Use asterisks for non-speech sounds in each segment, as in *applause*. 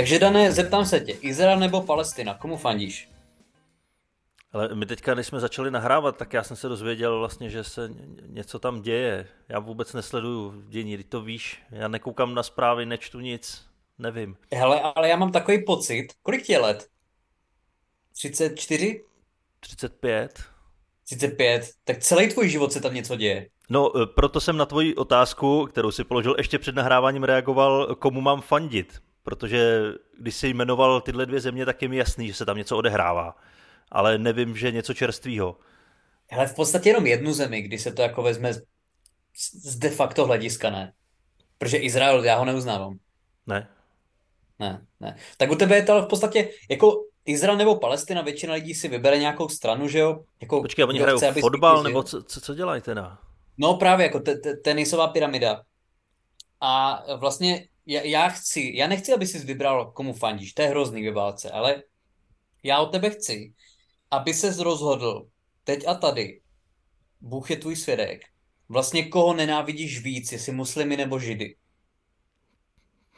Takže Dané, zeptám se tě, Izrael nebo Palestina, komu fandíš? Ale my teďka, když jsme začali nahrávat, tak já jsem se dozvěděl vlastně, že se něco tam děje. Já vůbec nesleduju dění, ty to víš. Já nekoukám na zprávy, nečtu nic, nevím. Hele, ale já mám takový pocit, kolik ti je let? 34? 35. 35, tak celý tvůj život se tam něco děje. No, e, proto jsem na tvoji otázku, kterou si položil ještě před nahráváním, reagoval, komu mám fandit. Protože když jsi jmenoval tyhle dvě země, tak je mi jasný, že se tam něco odehrává. Ale nevím, že něco čerstvého. Hele, v podstatě jenom jednu zemi, kdy se to jako vezme z, z de facto hlediska, ne? Protože Izrael, já ho neuznávám. Ne? Ne, ne. Tak u tebe je to v podstatě jako Izrael nebo Palestina, většina lidí si vybere nějakou stranu, že jo? Jako, Počkej, oni hrajou chce, fotbal, nebo co, co, co dělají teda? No právě, jako te, te, tenisová pyramida. A vlastně já, já chci, já nechci, aby jsi vybral, komu fandíš, to je hrozný ve válce, ale já od tebe chci, aby ses rozhodl teď a tady, Bůh je tvůj svědek, vlastně koho nenávidíš víc, jestli muslimy nebo židy.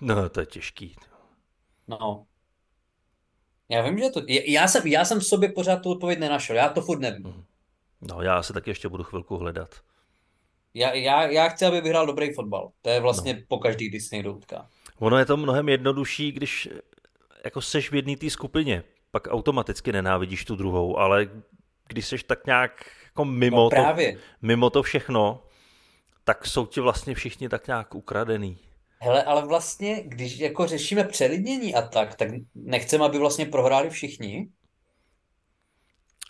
No, to je těžký. No. Já vím, že to... Já jsem, já jsem v sobě pořád tu odpověď nenašel, já to furt nevím. Mhm. No, já se taky ještě budu chvilku hledat. Já, já, já chci, aby vyhrál dobrý fotbal. To je vlastně no. po každý, když se někdo utká. Ono je to mnohem jednodušší, když jako seš v jedné té skupině, pak automaticky nenávidíš tu druhou, ale když seš tak nějak jako mimo, no právě. to, mimo to všechno, tak jsou ti vlastně všichni tak nějak ukradený. Hele, ale vlastně, když jako řešíme přelidnění a tak, tak nechceme, aby vlastně prohráli všichni?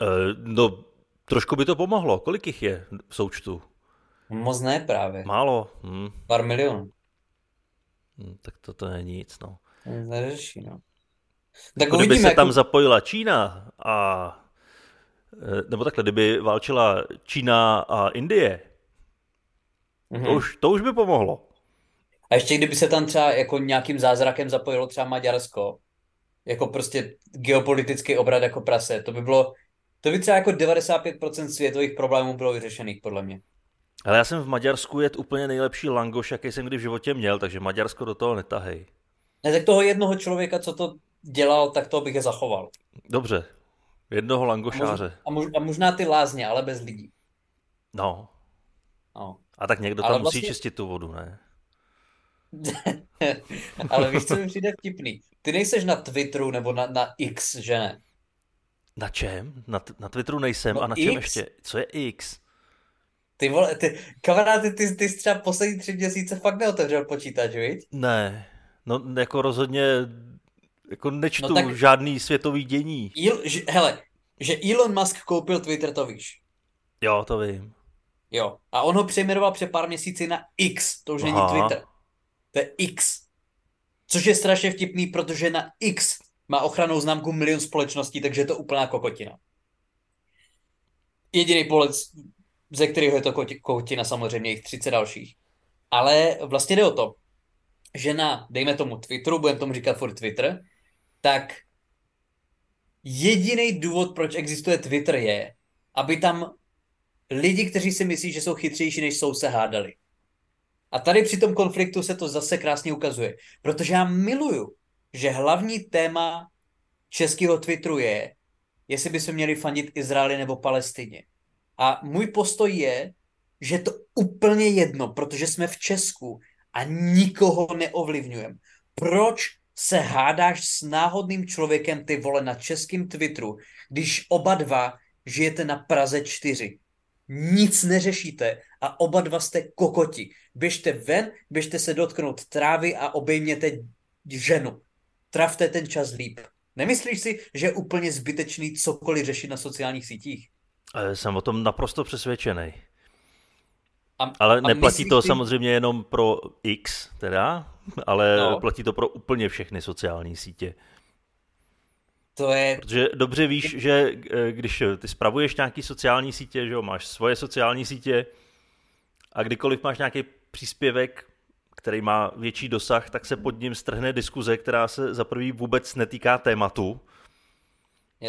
E, no, trošku by to pomohlo. Kolik jich je v součtu? Moc ne právě. Málo. Hm. Pár milionů. Hm, tak to, to je nic, no. Neřeší, no. Tak jako kdyby se jako... tam zapojila Čína a e, nebo takhle, kdyby válčila Čína a Indie, mm-hmm. to, mhm. už, to už by pomohlo. A ještě kdyby se tam třeba jako nějakým zázrakem zapojilo třeba Maďarsko, jako prostě geopolitický obrat jako prase, to by bylo, to by třeba jako 95% světových problémů bylo vyřešených, podle mě. Ale já jsem v Maďarsku jet úplně nejlepší langoš, jaký jsem kdy v životě měl, takže Maďarsko do toho netahej. Ne, tak toho jednoho člověka, co to dělal, tak to bych je zachoval. Dobře, jednoho langošáře. A, mož, a, mož, a možná ty lázně, ale bez lidí. No. no. A tak někdo ale tam vlastně... musí čistit tu vodu, ne? *laughs* Ale víš, co mi přijde vtipný? Ty nejseš na Twitteru nebo na, na X, že ne? Na čem? Na, na Twitteru nejsem. No a na čem X? ještě? Co je X? Ty vole, ty, kamarády, ty, ty jsi třeba poslední tři měsíce fakt neotevřel počítač, viď? Ne, no jako rozhodně jako nečtu no tak, žádný světový dění. Il, že, hele, že Elon Musk koupil Twitter, to víš. Jo, to vím. Jo, a on ho přejmenoval před pár měsíci na X, to už Aha. není Twitter. To je X. Což je strašně vtipný, protože na X má ochranou známku milion společností, takže je to úplná kokotina. Jediný polec, ze kterého je to kokotina, samozřejmě jich 30 dalších. Ale vlastně jde o to, že na, dejme tomu Twitteru, budeme tomu říkat furt Twitter, tak jediný důvod, proč existuje Twitter je, aby tam lidi, kteří si myslí, že jsou chytřejší, než jsou, se hádali. A tady při tom konfliktu se to zase krásně ukazuje. Protože já miluju, že hlavní téma českého Twitteru je, jestli by se měli fandit Izraeli nebo Palestině. A můj postoj je, že to úplně jedno, protože jsme v Česku a nikoho neovlivňujeme. Proč se hádáš s náhodným člověkem ty vole na českém Twitteru, když oba dva žijete na Praze 4? Nic neřešíte a oba dva jste kokoti. Běžte ven, běžte se dotknout trávy a obejměte ženu. Travte ten čas líp. Nemyslíš si, že je úplně zbytečný cokoliv řešit na sociálních sítích? Jsem o tom naprosto přesvědčený. A, ale a neplatí to ty... samozřejmě jenom pro X, teda, ale no. platí to pro úplně všechny sociální sítě. To je... Protože dobře víš, že eh, když ty spravuješ nějaký sociální sítě, že jo, máš svoje sociální sítě a kdykoliv máš nějaký příspěvek, který má větší dosah, tak se pod ním strhne diskuze, která se za prvý vůbec netýká tématu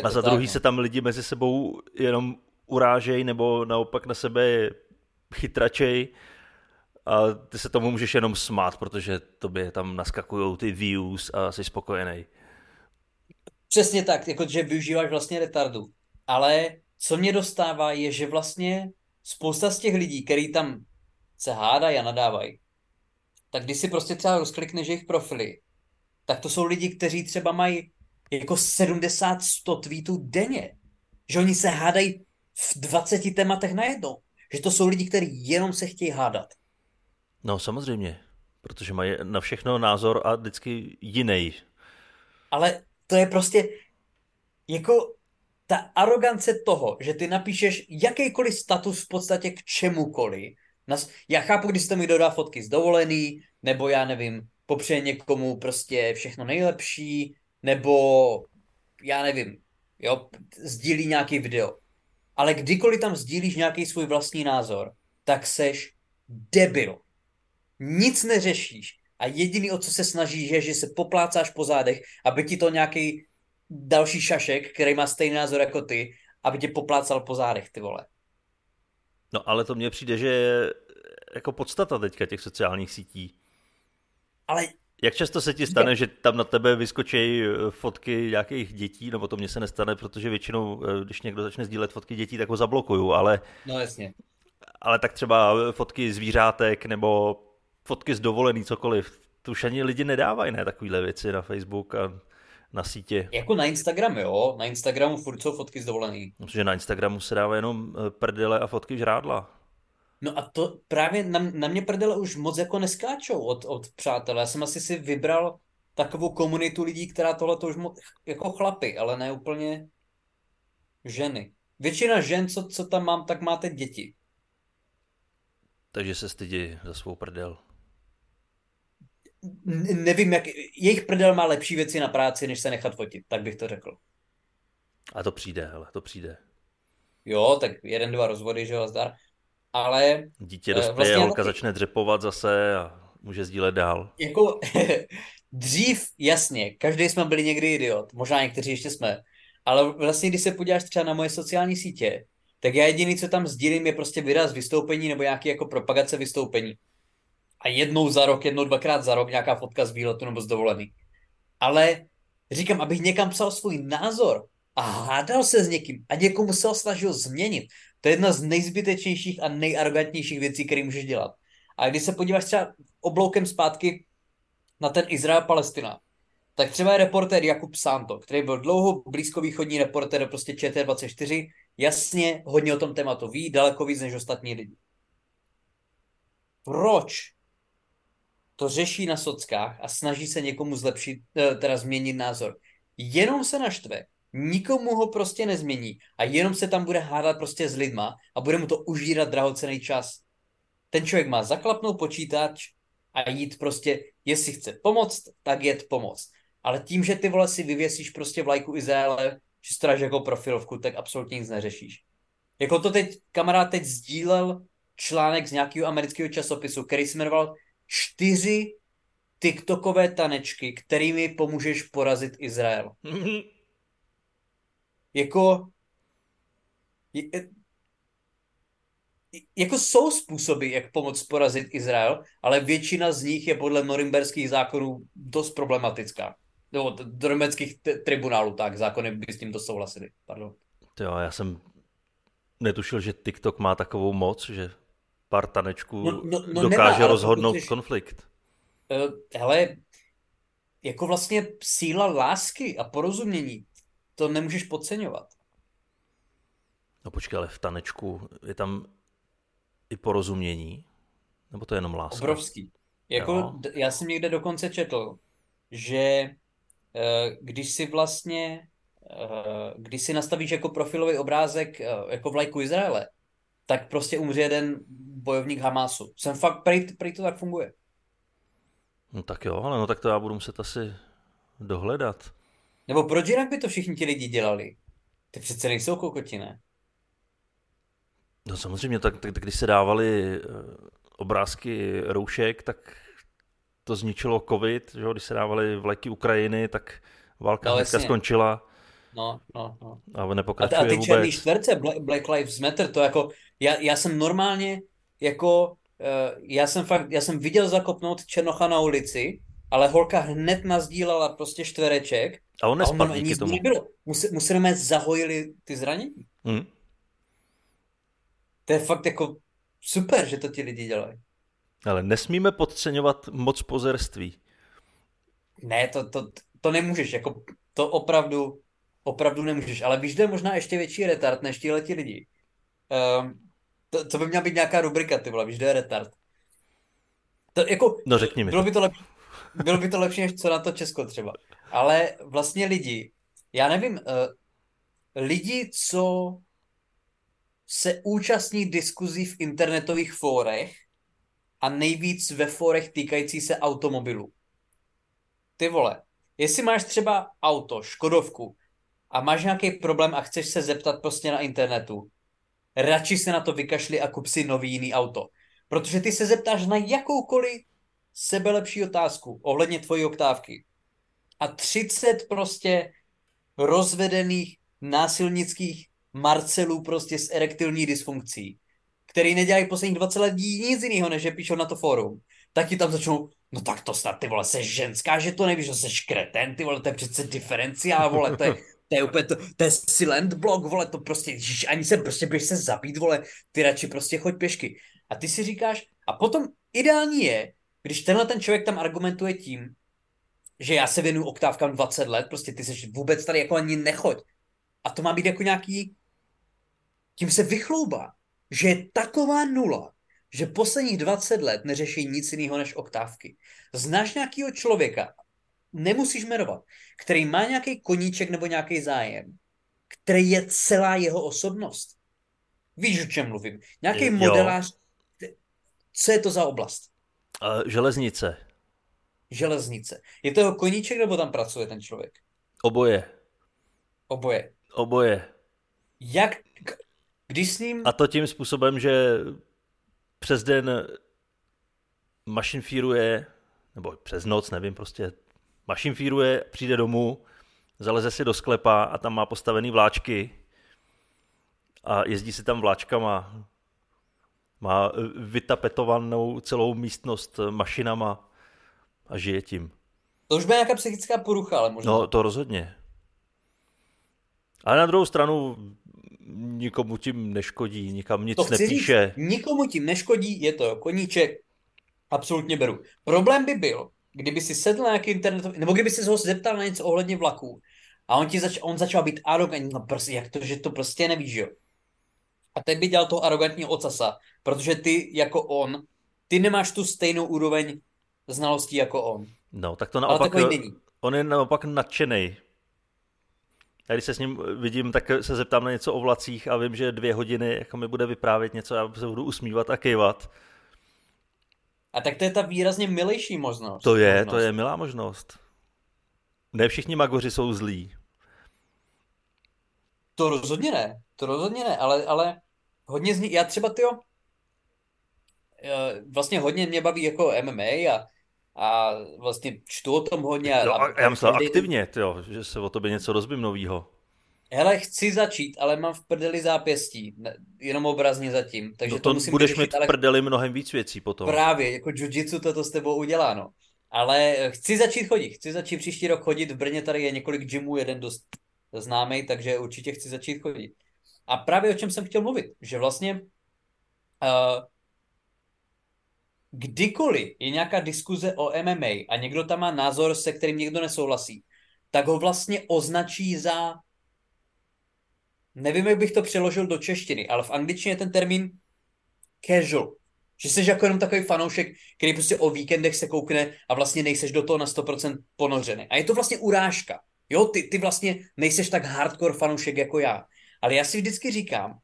a za druhý tak, no. se tam lidi mezi sebou jenom urážejí nebo naopak na sebe chytračej a ty se tomu můžeš jenom smát, protože tobě tam naskakují ty views a jsi spokojený. Přesně tak, jako že využíváš vlastně retardu. Ale co mě dostává, je, že vlastně spousta z těch lidí, který tam se hádají a nadávají, tak když si prostě třeba rozklikneš jejich profily, tak to jsou lidi, kteří třeba mají jako 70-100 tweetů denně. Že oni se hádají v 20 tématech najednou. Že to jsou lidi, kteří jenom se chtějí hádat. No samozřejmě, protože mají na všechno názor a vždycky jiný. Ale to je prostě jako ta arogance toho, že ty napíšeš jakýkoliv status v podstatě k čemukoliv. Já chápu, když to mi dodá fotky z dovolený, nebo já nevím, popřeje někomu prostě všechno nejlepší, nebo já nevím, jo, sdílí nějaký video. Ale kdykoliv tam sdílíš nějaký svůj vlastní názor, tak seš debil. Nic neřešíš. A jediný, o co se snažíš, je, že se poplácáš po zádech, aby ti to nějaký další šašek, který má stejný názor jako ty, aby tě poplácal po zádech, ty vole. No ale to mně přijde, že je jako podstata teďka těch sociálních sítí. Ale jak často se ti stane, že tam na tebe vyskočí eh, fotky nějakých dětí, nebo to mně se nestane, protože většinou, eh, když někdo začne sdílet fotky dětí, tak ho zablokuju, ale... No jasně. Ale tak třeba fotky zvířátek, nebo fotky z dovolený, cokoliv. To už ani lidi nedávají, ne, takovýhle věci na Facebook a na sítě. Jako na Instagram, jo. Na Instagramu furt jsou fotky z dovolený. Protože na Instagramu se dává jenom eh, prdele a fotky žrádla. No a to právě na, na mě prdele už moc jako neskáčou od, od přátel. Já jsem asi si vybral takovou komunitu lidí, která tohle to už moc, jako chlapy, ale ne úplně ženy. Většina žen, co, co tam mám, tak máte děti. Takže se stydí za svou prdel. N- nevím, jak... Jejich prdel má lepší věci na práci, než se nechat fotit, tak bych to řekl. A to přijde, hele, to přijde. Jo, tak jeden, dva rozvody, že jo, zdar ale... Dítě eh, dospěje, vlastně holka začne dřepovat zase a může sdílet dál. Jako *laughs* dřív, jasně, každý jsme byli někdy idiot, možná někteří ještě jsme, ale vlastně, když se podíváš třeba na moje sociální sítě, tak já jediný, co tam sdílím, je prostě videa z vystoupení nebo nějaký jako propagace vystoupení. A jednou za rok, jednou, dvakrát za rok nějaká fotka z výletu nebo z dovolený. Ale říkám, abych někam psal svůj názor a hádal se s někým a někomu se ho snažil změnit, to je jedna z nejzbytečnějších a nejarrogantnějších věcí, které můžeš dělat. A když se podíváš třeba obloukem zpátky na ten Izrael-Palestina, tak třeba je reportér Jakub Santo, který byl dlouho blízkovýchodní reportér prostě ČT24, jasně hodně o tom tématu ví, daleko víc než ostatní lidi. Proč to řeší na sockách a snaží se někomu zlepšit, eh, teda změnit názor? Jenom se naštve, nikomu ho prostě nezmění a jenom se tam bude hádat prostě s lidma a bude mu to užírat drahocený čas. Ten člověk má zaklapnout počítač a jít prostě, jestli chce pomoct, tak jet pomoct. Ale tím, že ty vole si vyvěsíš prostě vlajku Izraele, že stráž jako profilovku, tak absolutně nic neřešíš. Jako to teď, kamarád teď sdílel článek z nějakého amerického časopisu, který se jmenoval čtyři TikTokové tanečky, kterými pomůžeš porazit Izrael. *laughs* jako je, jako jsou způsoby, jak pomoct porazit Izrael, ale většina z nich je podle norimberských zákonů dost problematická. Nebo do německých tribunálů, tak zákony by s tím to souhlasili. Pardon. Jo, já jsem netušil, že TikTok má takovou moc, že pár tanečků no, no, no dokáže nemá, rozhodnout jsi, konflikt. Uh, hele, jako vlastně síla lásky a porozumění to nemůžeš podceňovat. No počkej, ale v tanečku je tam i porozumění? Nebo to je jenom láska? Obrovský. Jako, já jsem někde dokonce četl, že eh, když si vlastně, eh, když si nastavíš jako profilový obrázek eh, jako vlajku Izraele, tak prostě umře jeden bojovník Hamasu. Jsem fakt, prej, prej to tak funguje. No tak jo, ale no tak to já budu muset asi dohledat. Nebo proč jinak by to všichni ti lidi dělali? Ty přece nejsou kokoti, ne? No samozřejmě, tak, tak když se dávali uh, obrázky roušek, tak to zničilo covid, že? když se dávali vleky Ukrajiny, tak válka no, hnedka skončila. No, no, no. A nepokračuje a, a ty vůbec. černý čtverce, Black Lives Matter, to jako, já, já jsem normálně jako já jsem fakt, já jsem viděl zakopnout Černocha na ulici, ale holka hned nazdílala prostě čtvereček. A on nespadl díky tomu. Nebylo. Musí, musíme zahojili ty zranění. Hmm. To je fakt jako super, že to ti lidi dělají. Ale nesmíme podceňovat moc pozerství. Ne, to, to, to nemůžeš, jako to opravdu, opravdu nemůžeš. Ale víš, že je možná ještě větší retard než tihle ti lidi. Um, to, to by měla být nějaká rubrika, ty vole, víš, je retard. To, jako, no řekni mi. Bylo by to lepší, bylo by to lepší, než co na to Česko třeba. Ale vlastně lidi, já nevím, uh, lidi, co se účastní diskuzí v internetových fórech a nejvíc ve fórech týkající se automobilů. Ty vole, jestli máš třeba auto, Škodovku a máš nějaký problém a chceš se zeptat prostě na internetu, radši se na to vykašli a kup si nový jiný auto. Protože ty se zeptáš na jakoukoliv sebelepší otázku ohledně tvojí oktávky. A 30 prostě rozvedených násilnických Marcelů prostě s erektilní dysfunkcí, který nedělají posledních 20 let nic jiného, než že píšou na to fórum, tak ti tam začnou, no tak to snad ty vole, se ženská, že to nevíš, že se kreten, ty vole, to je přece diferenciál, vole, to je, to je úplně to, to je silent block, vole, to prostě, ježiš, ani se prostě běž se zabít, vole, ty radši prostě choď pěšky. A ty si říkáš, a potom ideální je, když tenhle ten člověk tam argumentuje tím, že já se věnuju oktávkám 20 let, prostě ty se vůbec tady jako ani nechoď. A to má být jako nějaký tím se vychloubá, že je taková nula, že posledních 20 let neřeší nic jiného než oktávky. Znáš nějakého člověka, nemusíš jmenovat, který má nějaký koníček nebo nějaký zájem, který je celá jeho osobnost. Víš, o čem mluvím? Nějaký modelář. Co je to za oblast? Uh, železnice. Železnice. Je to jeho koníček, nebo tam pracuje ten člověk? Oboje. Oboje. Oboje. Jak, když s ním... A to tím způsobem, že přes den mašinfíruje, nebo přes noc, nevím, prostě mašinfíruje, přijde domů, zaleze si do sklepa a tam má postavený vláčky a jezdí si tam vláčkama. Má vytapetovanou celou místnost mašinama a žije tím. To už byla nějaká psychická porucha, ale možná. No, to rozhodně. Ale na druhou stranu nikomu tím neškodí, nikam nic to nepíše. Říct, nikomu tím neškodí, je to koníček, absolutně beru. Problém by byl, kdyby si sedl na nějaký internetový, nebo kdyby si ho zeptal na něco ohledně vlaků a on, ti zač, on začal být arrogantní, no prostě, jak to, že to prostě nevíš, jo. A teď by dělal toho arrogantního ocasa, protože ty jako on, ty nemáš tu stejnou úroveň znalostí jako on. No, tak to naopak, on je naopak nadšený a když se s ním vidím, tak se zeptám na něco o vlacích a vím, že dvě hodiny jako mi bude vyprávět něco, já se budu usmívat a kejvat. A tak to je ta výrazně milejší možnost. To je, možnost. to je milá možnost. Ne všichni magoři jsou zlí. To rozhodně ne, to rozhodně ne, ale, ale hodně z nich, já třeba tyjo, vlastně hodně mě baví jako MMA a a vlastně čtu o tom hodně. No, a, já myslím každý... aktivně, tyjo, že se o tobě něco rozbím novýho. Hele, chci začít, ale mám v prdeli zápěstí, jenom obrazně zatím. Takže no to, to musím budeš mít v prdeli mnohem víc věcí potom. Právě, jako jiu-jitsu toto s tebou udělá, no. Ale chci začít chodit, chci začít příští rok chodit. V Brně tady je několik gymů, jeden dost známý, takže určitě chci začít chodit. A právě o čem jsem chtěl mluvit, že vlastně uh, kdykoliv je nějaká diskuze o MMA a někdo tam má názor, se kterým někdo nesouhlasí, tak ho vlastně označí za nevím, jak bych to přeložil do češtiny, ale v angličtině je ten termín casual. Že jsi jako jenom takový fanoušek, který prostě o víkendech se koukne a vlastně nejseš do toho na 100% ponořený. A je to vlastně urážka. Jo, ty, ty vlastně nejseš tak hardcore fanoušek jako já. Ale já si vždycky říkám,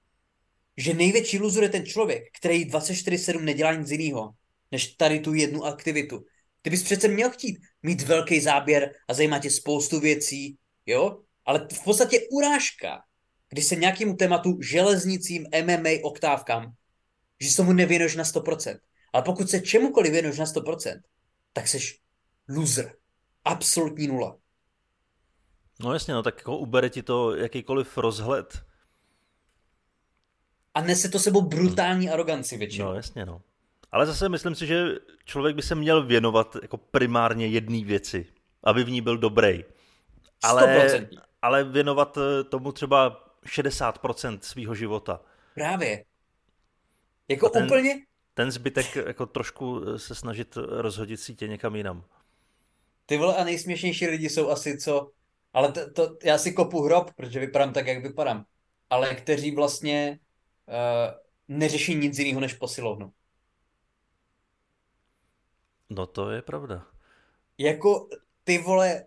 že největší loser je ten člověk, který 24-7 nedělá nic jiného, než tady tu jednu aktivitu. Ty bys přece měl chtít mít velký záběr a zajímá tě spoustu věcí, jo? Ale v podstatě urážka, když se nějakému tématu železnicím, MMA, oktávkám, že se mu nevěnuješ na 100%. Ale pokud se čemukoliv věnuješ na 100%, tak jsi loser. Absolutní nula. No jasně, no tak jako ubere ti to jakýkoliv rozhled. A nese to sebou brutální hmm. aroganci většinou. No jasně, no. Ale zase myslím si, že člověk by se měl věnovat jako primárně jedné věci, aby v ní byl dobrý. Ale, ale věnovat eh, tomu třeba 60% svého života. Právě. Jako ten, úplně... Ten zbytek jako trošku eh, se snažit rozhodit sítě někam jinam. Ty vole a nejsměšnější lidi jsou asi co... Ale to, to, já si kopu hrob, protože vypadám tak, jak vypadám. Ale kteří vlastně neřeší nic jiného než posilovnu. No to je pravda. Jako ty vole,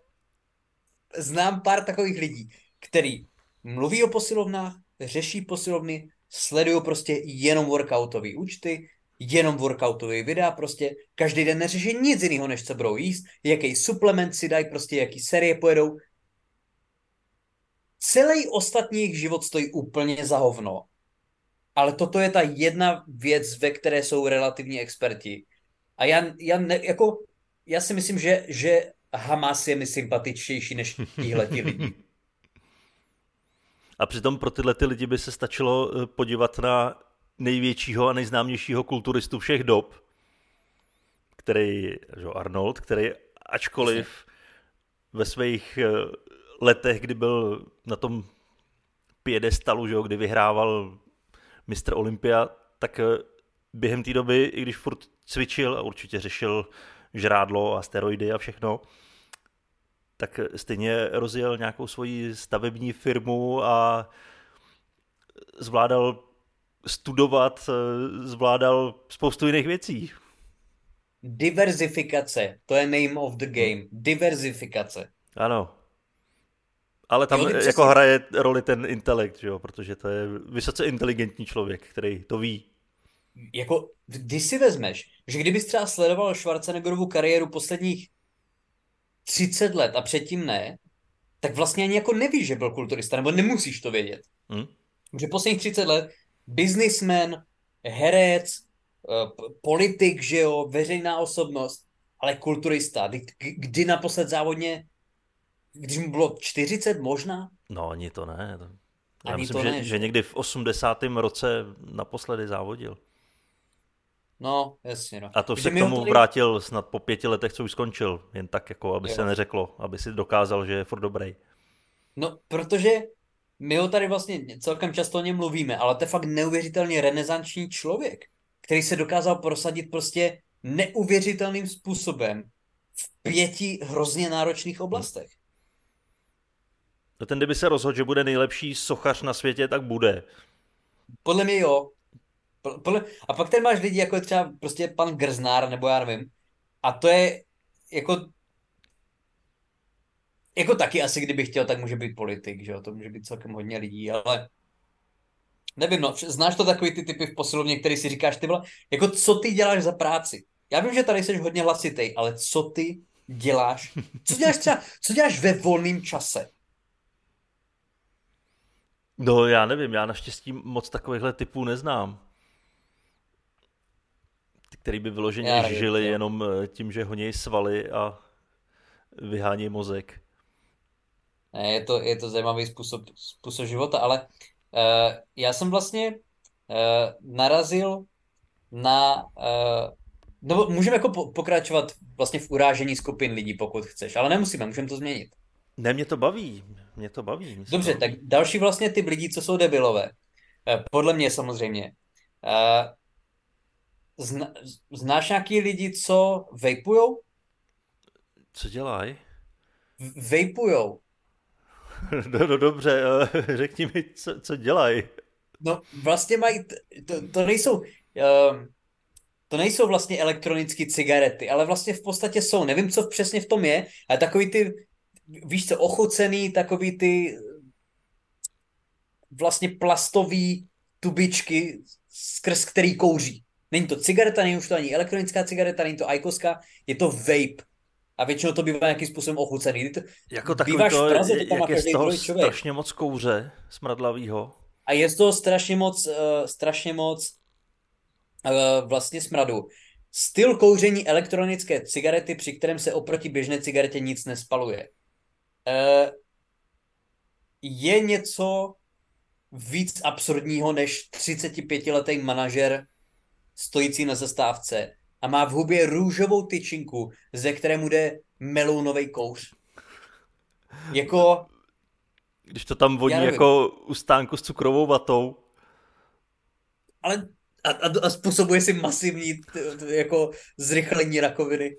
znám pár takových lidí, který mluví o posilovnách, řeší posilovny, sledují prostě jenom workoutové účty, jenom workoutové videa, prostě každý den neřeší nic jiného, než co budou jíst, jaký suplement si dají, prostě jaký série pojedou. Celý ostatní život stojí úplně za hovno. Ale toto je ta jedna věc, ve které jsou relativní experti. A já, já, ne, jako, já si myslím, že, že Hamas je mi sympatičtější než tihle ti *laughs* lidi. A přitom pro tyhle ty lidi by se stačilo eh, podívat na největšího a nejznámějšího kulturistu všech dob, který, že Arnold, který ačkoliv ve svých eh, letech, kdy byl na tom piedestalu, že jo, kdy vyhrával mistr Olympia, tak eh, během té doby, i když furt cvičil a určitě řešil žrádlo a steroidy a všechno, tak stejně rozjel nějakou svoji stavební firmu a zvládal studovat, zvládal spoustu jiných věcí. Diverzifikace, to je name of the game. Diverzifikace. Ano. Ale tam jo, jako hraje roli ten intelekt, že jo? protože to je vysoce inteligentní člověk, který to ví. Jako, když si vezmeš, že kdybys třeba sledoval Schwarzeneggerovu kariéru posledních 30 let a předtím ne, tak vlastně ani jako nevíš, že byl kulturista, nebo nemusíš to vědět. Hmm. Že posledních 30 let businessman, herec, eh, politik, že jo, veřejná osobnost, ale kulturista. Kdy, kdy naposled závodně, když mu bylo 40 možná? No, ani to ne. Já ani myslím, to že, ne, že, někdy v 80. roce naposledy závodil. No, jasně, no. A to se k tomu tady... vrátil snad po pěti letech, co už skončil. Jen tak, jako, aby jo. se neřeklo, aby si dokázal, že je furt dobrý. No, protože my ho tady vlastně celkem často o něm mluvíme, ale to je fakt neuvěřitelně renesanční člověk, který se dokázal prosadit prostě neuvěřitelným způsobem v pěti hrozně náročných oblastech. No ten, kdyby se rozhodl, že bude nejlepší sochař na světě, tak bude. Podle mě jo, a pak tady máš lidi, jako je třeba prostě pan Grznár, nebo já nevím. A to je jako jako taky asi, kdybych chtěl, tak může být politik, že jo, to může být celkem hodně lidí, ale nevím, no, znáš to takový ty typy v posilovně, který si říkáš, ty vole, jako co ty děláš za práci? Já vím, že tady jsi hodně hlasitý, ale co ty děláš? Co děláš třeba, co děláš ve volném čase? No já nevím, já naštěstí moc takovýchhle typů neznám který by vyloženě Já žili nevím, jenom eh, tím, že honějí svaly a vyhání mozek. Ne, je to, je to zajímavý způsob, způsob života, ale uh, já jsem vlastně uh, narazil na... Uh, nebo můžeme jako po, pokračovat vlastně v urážení skupin lidí, pokud chceš, ale nemusíme, můžeme to změnit. Ne, mě to baví, mě to baví. Mě Dobře, to baví. tak další vlastně typ lidí, co jsou debilové, podle mě samozřejmě, Zna, znáš nějaký lidi, co vejpujou? Co dělají? Vejpujou. *laughs* No, no dobře, *laughs* řekni mi, co, co dělají. No vlastně mají, to, to nejsou, to nejsou vlastně elektronické cigarety, ale vlastně v podstatě jsou, nevím, co přesně v tom je, ale takový ty, víš co, ochucený, takový ty vlastně plastový tubičky, skrz který kouří. Není to cigareta, není už to ani elektronická cigareta, není to ajkoska, je to vape. A většinou to bývá nějakým způsobem ochucený. To, jako takový to, Praze, to jak je z toho strašně moc kouře smradlavýho. A je z toho strašně moc, uh, strašně moc uh, vlastně smradu. Styl kouření elektronické cigarety, při kterém se oproti běžné cigaretě nic nespaluje. Uh, je něco víc absurdního než 35-letý manažer stojící na zastávce a má v hubě růžovou tyčinku, ze které mu jde melounový kouř. Jako... Když to tam vodí jako u stánku s cukrovou vatou. Ale a, a, a způsobuje si masivní jako zrychlení rakoviny.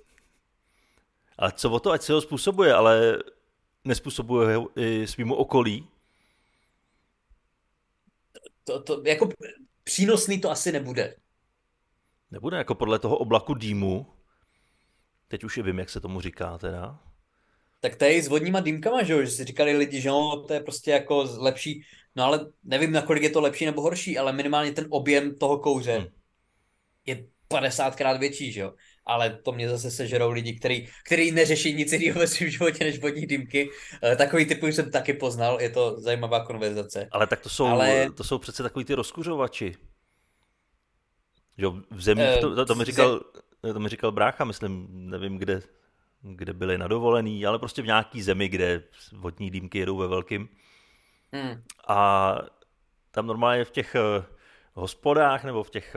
A co o to, ať se ho způsobuje, ale nespůsobuje svýmu okolí? To, to, jako přínosný to asi nebude. Nebude jako podle toho oblaku dýmu. Teď už i vím, jak se tomu říká teda. Tak to je i s vodníma dýmkama, že, že si říkali lidi, že no, to je prostě jako lepší. No ale nevím, nakolik je to lepší nebo horší, ale minimálně ten objem toho kouře hmm. je 50krát větší, že jo ale to mě zase sežerou lidi, který, který neřeší nic jiného ve svém životě než vodní dýmky. Eh, takový typ už jsem taky poznal, je to zajímavá konverzace. Ale tak to jsou, ale... to jsou přece takový ty rozkuřovači. Že v zemi, uh, to, to, to, mi říkal, to mi říkal brácha, myslím, nevím kde, kde byli na dovolený, ale prostě v nějaký zemi, kde vodní dýmky jedou ve velkým. Hmm. A tam normálně v těch uh, hospodách nebo v těch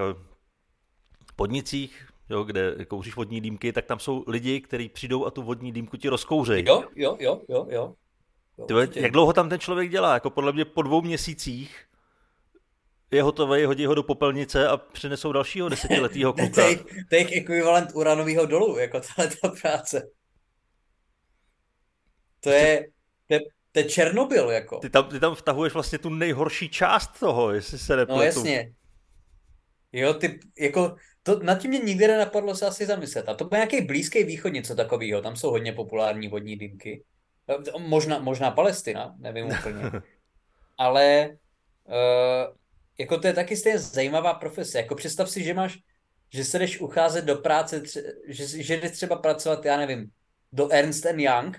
podnicích jo, kde kouříš vodní dýmky, tak tam jsou lidi, kteří přijdou a tu vodní dýmku ti rozkouřejí. Jo, jo, jo, jo, jo. jo jak dlouho tam ten člověk dělá? Jako podle mě po dvou měsících je hotový, hodí ho do popelnice a přinesou dalšího desetiletýho *laughs* kluka. to je ekvivalent uranového dolu, jako tahle ta práce. To je, to je, to je Černobyl, jako. Ty tam, ty tam vtahuješ vlastně tu nejhorší část toho, jestli se nepletu. No jasně. Jo, ty, jako, to, nad tím mě nikdy nenapadlo se asi zamyslet. A to byl nějaký blízký východ, něco takového. Tam jsou hodně populární vodní dýmky. Možná, možná Palestina, nevím úplně. *laughs* Ale uh, jako to je taky stejně zajímavá profese. Jako představ si, že máš, že se jdeš ucházet do práce, tře- že, že jdeš třeba pracovat, já nevím, do Ernst Young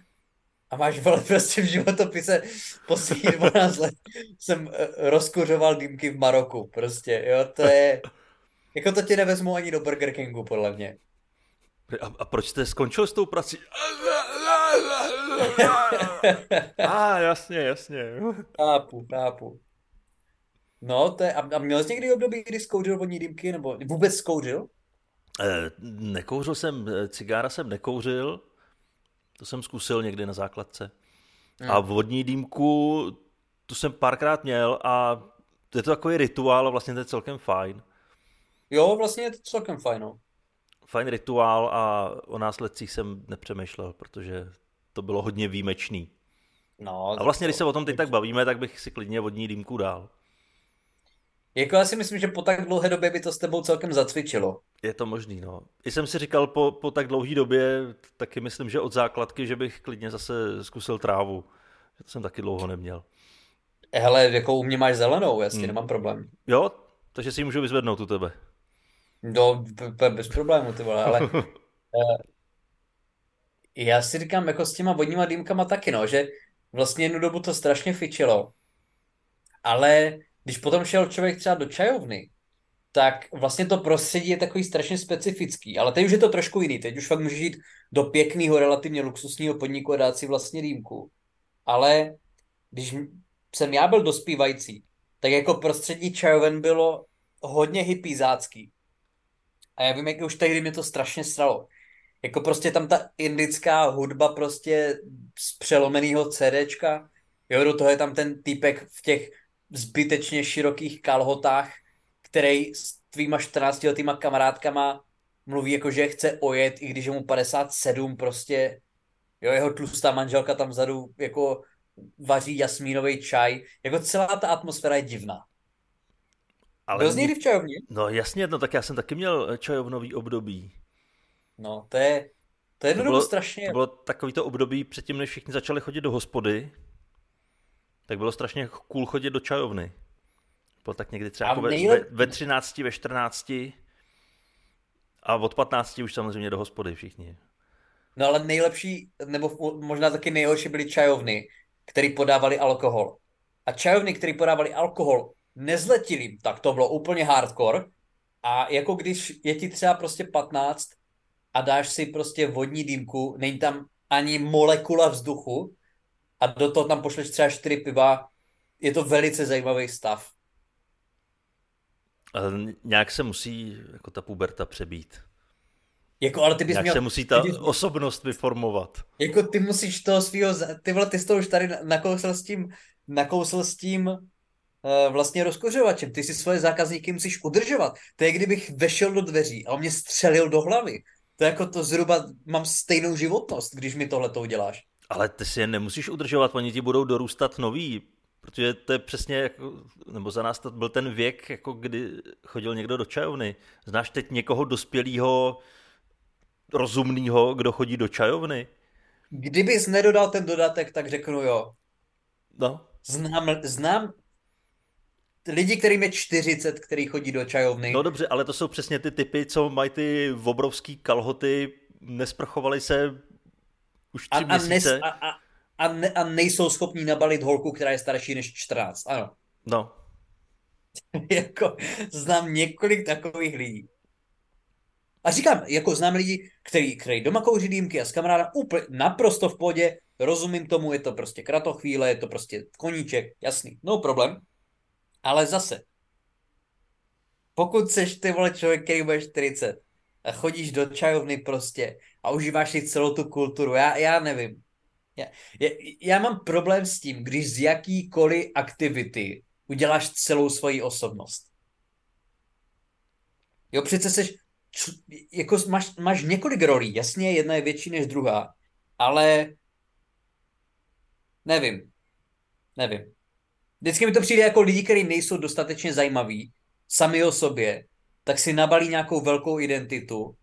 a máš vole prostě v životopise poslední 12 let *laughs* jsem uh, rozkuřoval dýmky v Maroku. Prostě, jo, to je *laughs* jako to ti nevezmu ani do Burger Kingu, podle mě. A, a proč jste skončil s tou prací? *laughs* a ah, jasně, jasně. Chápu, chápu. No, to je, a, a měl jsi někdy období, kdy zkouřil vodní dýmky, nebo vůbec zkouřil? E, nekouřil jsem, eh, cigára jsem nekouřil, to jsem zkusil někdy na základce. Hmm. A vodní dýmku, tu jsem párkrát měl a je to takový rituál a vlastně to je celkem fajn. Jo, vlastně je to celkem fajn. No. Fajn rituál a o následcích jsem nepřemýšlel, protože to bylo hodně výjimečný. No, a vlastně, to, když se o tom teď tak bavíme, tak bych si klidně vodní dýmku dál. Jako já si myslím, že po tak dlouhé době by to s tebou celkem zacvičilo. Je to možný, no. I jsem si říkal po, po tak dlouhé době, taky myslím, že od základky, že bych klidně zase zkusil trávu. To jsem taky dlouho neměl. Hele, jako u mě máš zelenou, jasně, hmm. nemám problém. Jo, takže si ji můžu vyzvednout u tebe. No, bez problému, ty vole, ale uh, *laughs* já si říkám, jako s těma vodníma dýmkama taky, no, že vlastně jednu dobu to strašně fičilo, ale když potom šel člověk třeba do čajovny, tak vlastně to prostředí je takový strašně specifický, ale teď už je to trošku jiný, teď už fakt můžeš jít do pěkného, relativně luxusního podniku a dát si vlastně dýmku. Ale když jsem já byl dospívající, tak jako prostředí čajoven bylo hodně hypizácký. A já vím, jak už tehdy mě to strašně stralo. Jako prostě tam ta indická hudba prostě z přelomeného CDčka, jo, do toho je tam ten týpek v těch zbytečně širokých kalhotách, který s tvýma 14 letýma kamarádkama mluví jako, že chce ojet, i když je mu 57 prostě, jo, jeho tlustá manželka tam vzadu jako vaří jasmínový čaj, jako celá ta atmosféra je divná. Ale Byl jsi někdy v čajovně? No jasně, no tak já jsem taky měl čajovnový období. No, to je, to je to bylo, strašně... To bylo takový to období předtím, než všichni začali chodit do hospody, tak bylo strašně cool chodit do čajovny. Bylo tak někdy třeba jako nejlep... ve, ve 13, ve 14 a od 15 už samozřejmě do hospody všichni. No ale nejlepší, nebo možná taky nejhorší byly čajovny, které podávali alkohol. A čajovny, které podávali alkohol nezletilým, tak to bylo úplně hardcore. A jako když je ti třeba prostě 15 a dáš si prostě vodní dýmku, není tam ani molekula vzduchu a do toho tam pošleš třeba 4 piva, je to velice zajímavý stav. Ale nějak se musí jako ta puberta přebít. Jako, ale ty bys Jak měl, se musí ta ty osobnost vyformovat. jako ty musíš toho svého, ty vole, ty jsi to už tady nakousl s tím, nakousl s tím vlastně rozkořovačem. Ty si svoje zákazníky musíš udržovat. To je, kdybych vešel do dveří a on mě střelil do hlavy. To je jako to zhruba, mám stejnou životnost, když mi tohle to uděláš. Ale ty si je nemusíš udržovat, oni ti budou dorůstat nový, protože to je přesně jako, nebo za nás to byl ten věk, jako kdy chodil někdo do čajovny. Znáš teď někoho dospělého, rozumného, kdo chodí do čajovny? Kdybys nedodal ten dodatek, tak řeknu jo. No, Znám, znám lidi, kterým je 40, který chodí do čajovny. no dobře, ale to jsou přesně ty typy, co mají ty obrovský kalhoty, nesprchovali se už a, tři a, nes, měsíce. a, a, a, ne, a nejsou schopní nabalit holku, která je starší než 14. Ano. No, *laughs* jako, znám několik takových lidí. A říkám, jako znám lidi, který, který doma kouří dýmky a s kamaráda úplně naprosto v pohodě, rozumím tomu, je to prostě kratochvíle, je to prostě koníček, jasný, no problém. Ale zase, pokud seš ty vole člověk, který bude 40 a chodíš do čajovny prostě a užíváš si celou tu kulturu, já, já nevím. Já, já, já mám problém s tím, když z jakýkoliv aktivity uděláš celou svoji osobnost. Jo, přece seš, jako máš, máš několik rolí, jasně, jedna je větší než druhá, ale nevím, nevím. Vždycky mi to přijde jako lidi, kteří nejsou dostatečně zajímaví sami o sobě, tak si nabalí nějakou velkou identitu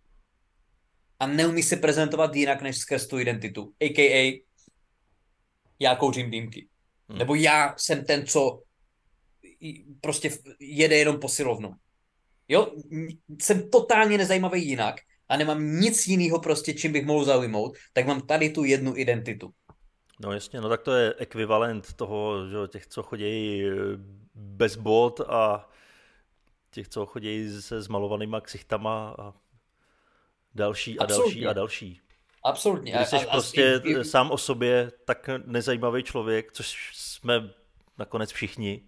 a neumí se prezentovat jinak než skrz tu identitu. A.k.a. já kouřím dýmky. Hmm. Nebo já jsem ten, co prostě jede jenom posilovnu. Jo, jsem totálně nezajímavý jinak a nemám nic jiného prostě, čím bych mohl zaujmout, tak mám tady tu jednu identitu. No jasně, no tak to je ekvivalent toho, že těch, co chodí bez bot a těch, co chodí se zmalovanýma ksichtama a další a Absolutně. další a další. Absolutně. Když jsi A- a- a- prostě i- i- sám o sobě tak nezajímavý člověk, což jsme nakonec všichni,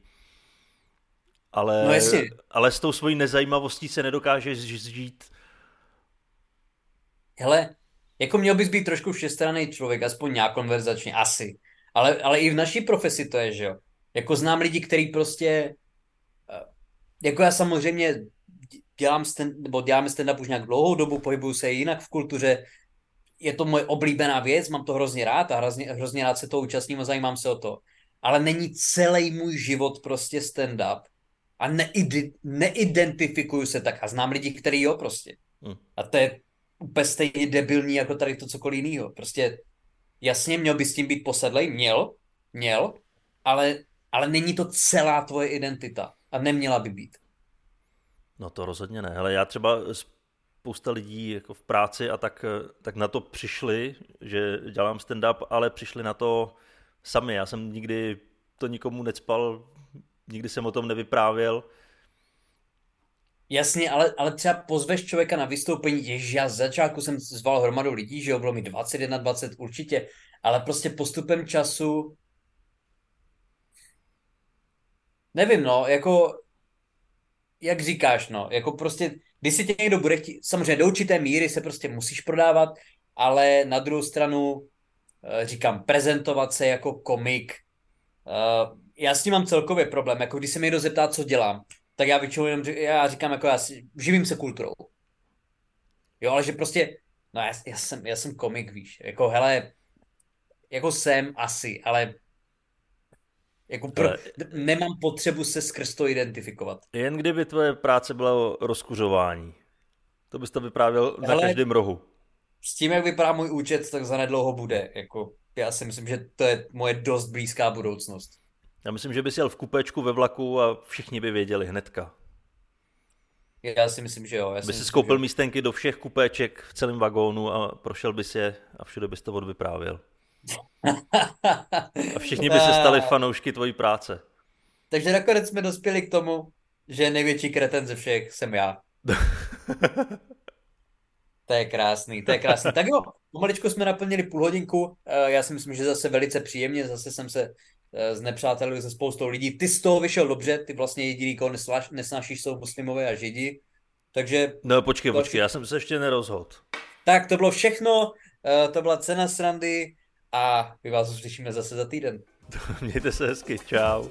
ale, No jasně. ale s tou svojí nezajímavostí se nedokážeš žít. Hele, jako měl bys být trošku všestranný člověk, aspoň nějak konverzačně, asi. Ale, ale i v naší profesi to je, že jo. Jako znám lidi, kteří prostě, eh, jako já samozřejmě dělám stand, nebo děláme stand-up už nějak dlouhou dobu, pohybuju se jinak v kultuře, je to moje oblíbená věc, mám to hrozně rád a hrozně, hrozně rád se to účastním a zajímám se o to. Ale není celý můj život prostě stand-up a neidi, neidentifikuju se tak a znám lidi, kteří jo prostě. Hm. A to je úplně stejně debilní jako tady to cokoliv jiného. Prostě jasně měl by s tím být posedlej, měl, měl, ale, ale není to celá tvoje identita a neměla by být. No to rozhodně ne. Hele, já třeba spousta lidí jako v práci a tak, tak na to přišli, že dělám stand-up, ale přišli na to sami. Já jsem nikdy to nikomu necpal, nikdy jsem o tom nevyprávěl. Jasně, ale, ale třeba pozveš člověka na vystoupení, ježiš, já z začátku jsem zval hromadu lidí, že jo, bylo mi 21, 20 určitě, ale prostě postupem času, nevím, no, jako, jak říkáš, no, jako prostě, když si tě někdo bude chtít, samozřejmě do určité míry se prostě musíš prodávat, ale na druhou stranu, eh, říkám, prezentovat se jako komik, eh, já s tím mám celkově problém, jako když se mi někdo zeptá, co dělám, tak já většinou jenom já říkám, jako já si, živím se kulturou. Jo, ale že prostě, no já, já, jsem, já jsem komik, víš, jako hele, jako jsem asi, ale jako pro, Ale- nemám potřebu se skrz to identifikovat. Jen kdyby tvoje práce byla o rozkuřování. To bys to vyprávěl na Hele- každém rohu. S tím, jak vypadá můj účet, tak zanedlouho bude, jako já si myslím, že to je moje dost blízká budoucnost. Já myslím, že bys jel v kupečku ve vlaku a všichni by věděli hnedka. Já si myslím, že jo. Já By si myslím, skoupil že... místenky do všech kupéček v celém vagónu a prošel bys je a všude bys to odvyprávěl. A všichni by se *laughs* stali fanoušky tvojí práce. Takže nakonec jsme dospěli k tomu, že největší kreten ze všech jsem já. *laughs* To je krásný, to je krásný. Tak jo, pomaličku jsme naplnili půl hodinku. Eh, Já si myslím, že zase velice příjemně, zase jsem se z nepřátelů se spoustou lidí. Ty z toho vyšel dobře, ty vlastně jediný, koho nesnášíš, jsou muslimové a židi. Takže... No počkej, počkej, já jsem se ještě nerozhodl. Tak to bylo všechno, uh, to byla cena srandy a my vás uslyšíme zase za týden. *laughs* Mějte se hezky, čau.